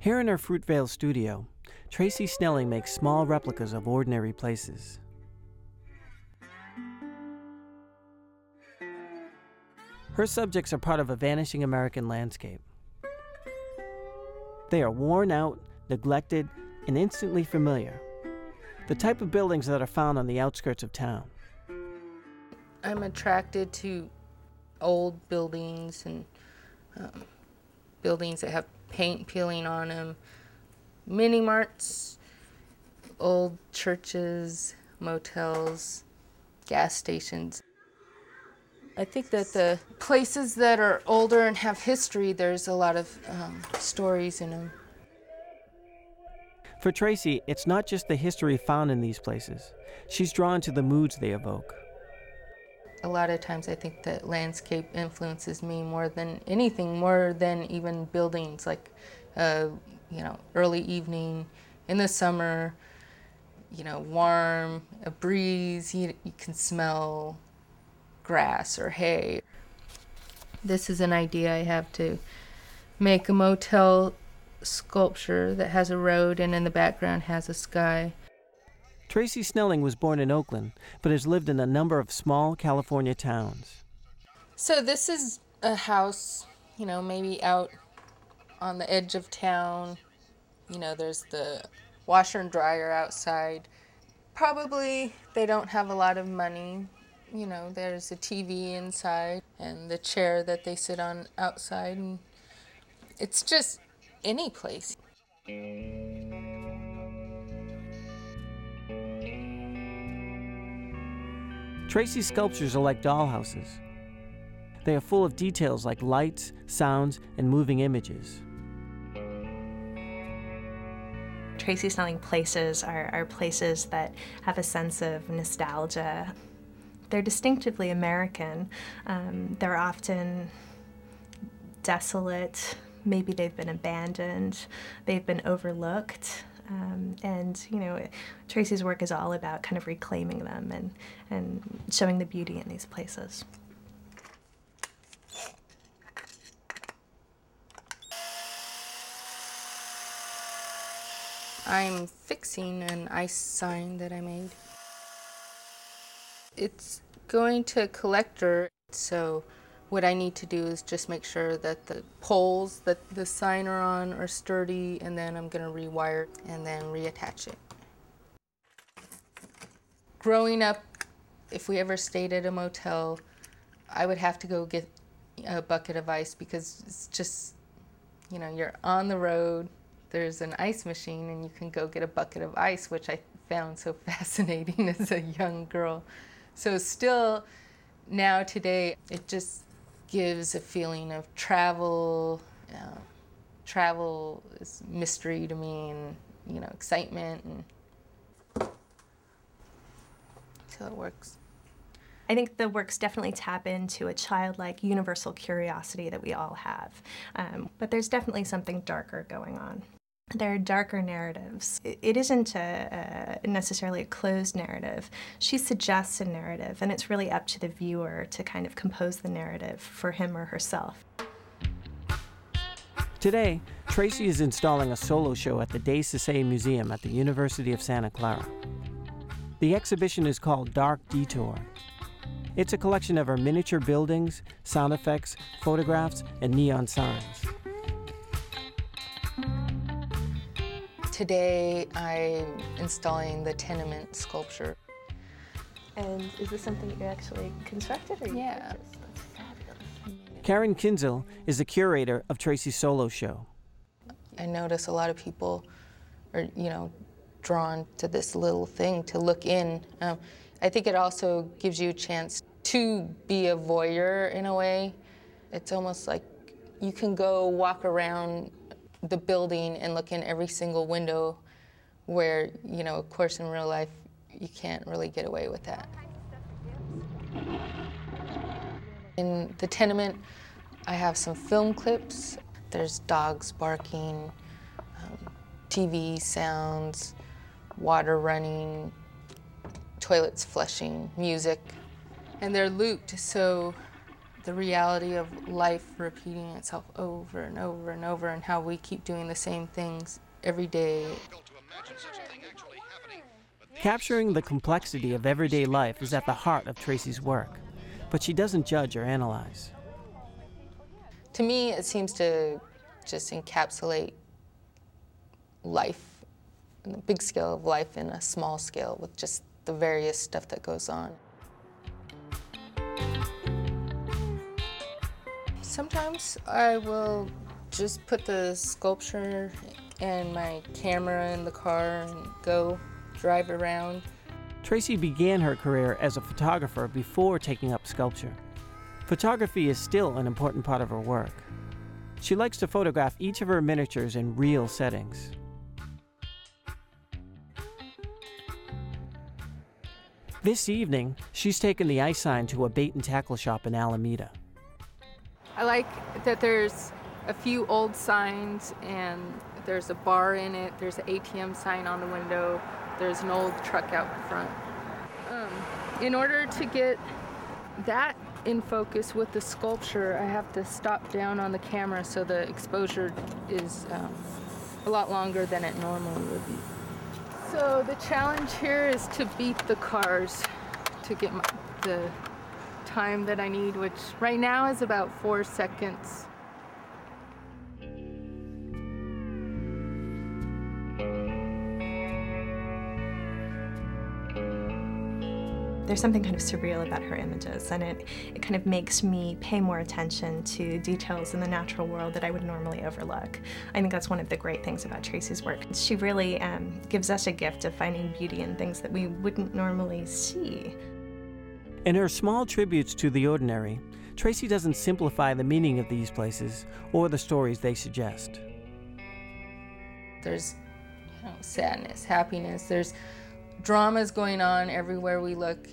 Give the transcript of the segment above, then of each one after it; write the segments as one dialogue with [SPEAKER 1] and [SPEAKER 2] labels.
[SPEAKER 1] Here in her Fruitvale studio, Tracy Snelling makes small replicas of ordinary places. Her subjects are part of a vanishing American landscape. They are worn out, neglected, and instantly familiar. The type of buildings that are found on the outskirts of town.
[SPEAKER 2] I'm attracted to old buildings and um, buildings that have paint peeling on them, mini marts, old churches, motels, gas stations. I think that the places that are older and have history, there's a lot of um, stories in them.
[SPEAKER 1] For Tracy, it's not just the history found in these places. She's drawn to the moods they evoke.
[SPEAKER 2] A lot of times I think that landscape influences me more than anything, more than even buildings, like, uh, you know, early evening in the summer, you know, warm, a breeze, you, you can smell grass or hay. This is an idea I have to make a motel sculpture that has a road and in the background has a sky.
[SPEAKER 1] Tracy Snelling was born in Oakland, but has lived in a number of small California towns.
[SPEAKER 2] So this is a house, you know, maybe out on the edge of town. You know, there's the washer and dryer outside. Probably they don't have a lot of money. You know, there's a TV inside and the chair that they sit on outside. And it's just any place.
[SPEAKER 1] Tracy's sculptures are like dollhouses. They are full of details like lights, sounds, and moving images.
[SPEAKER 3] Tracy Snelling places are, are places that have a sense of nostalgia. They're distinctively American. Um, they're often desolate, maybe they've been abandoned, they've been overlooked. Um, and you know, Tracy's work is all about kind of reclaiming them and, and showing the beauty in these places.
[SPEAKER 2] I'm fixing an ice sign that I made. It's going to a collector, so what I need to do is just make sure that the poles that the sign are on are sturdy, and then I'm going to rewire and then reattach it. Growing up, if we ever stayed at a motel, I would have to go get a bucket of ice because it's just, you know, you're on the road, there's an ice machine, and you can go get a bucket of ice, which I found so fascinating as a young girl. So, still, now today, it just gives a feeling of travel. Uh, travel is mystery to me, and you know, excitement, and so it works.
[SPEAKER 3] I think the works definitely tap into a childlike, universal curiosity that we all have. Um, but there's definitely something darker going on. There are darker narratives. It isn't a, a necessarily a closed narrative. She suggests a narrative, and it's really up to the viewer to kind of compose the narrative for him or herself.
[SPEAKER 1] Today, Tracy is installing a solo show at the De Saisset Museum at the University of Santa Clara. The exhibition is called Dark Detour. It's a collection of her miniature buildings, sound effects, photographs, and neon signs.
[SPEAKER 2] Today I'm installing the tenement sculpture.
[SPEAKER 3] And is this something that you actually constructed or you
[SPEAKER 2] Yeah.
[SPEAKER 3] purchased? That's fabulous.
[SPEAKER 1] Karen Kienzle is the curator of Tracy's solo show.
[SPEAKER 2] I notice a lot of people are, you know, drawn to this little thing to look in. Um, I think it also gives you a chance to be a voyeur in a way. It's almost like you can go walk around the building and look in every single window where, you know, of course, in real life, you can't really get away with that. In the tenement, I have some film clips. There's dogs barking, um, TV sounds, water running, toilets flushing, music. And they're looped, so the reality of life repeating itself over and over and over, and how we keep doing the same things every day.
[SPEAKER 1] Capturing the complexity of everyday life is at the heart of Tracy's work, but she doesn't judge or analyze.
[SPEAKER 2] To me, it seems to just encapsulate life, the big scale of life in a small scale with just the various stuff that goes on. Sometimes I will just put the sculpture and my camera in the car and go drive around.
[SPEAKER 1] Tracy began her career as a photographer before taking up sculpture. Photography is still an important part of her work. She likes to photograph each of her miniatures in real settings. This evening, she's taken the ice sign to a bait and tackle shop in Alameda.
[SPEAKER 2] I like that there's a few old signs and there's a bar in it, there's an ATM sign on the window, there's an old truck out front. Um, in order to get that in focus with the sculpture, I have to stop down on the camera so the exposure is um, a lot longer than it normally would be. So the challenge here is to beat the cars to get my, the time that I need, which right now is about four seconds.
[SPEAKER 3] There's something kind of surreal about her images, and it, it kind of makes me pay more attention to details in the natural world that I would normally overlook. I think that's one of the great things about Tracy's work. She really um, gives us a gift of finding beauty in things that we wouldn't normally see.
[SPEAKER 1] In her small tributes to the ordinary, Tracy doesn't simplify the meaning of these places or the stories they suggest.
[SPEAKER 2] There's you know, sadness, happiness, there's dramas going on everywhere we look.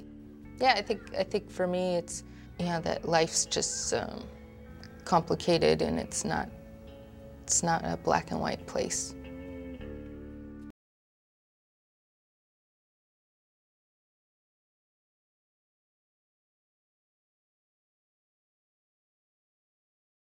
[SPEAKER 2] Yeah, I think I think for me it's yeah that life's just um, complicated and it's not it's not a black and white place.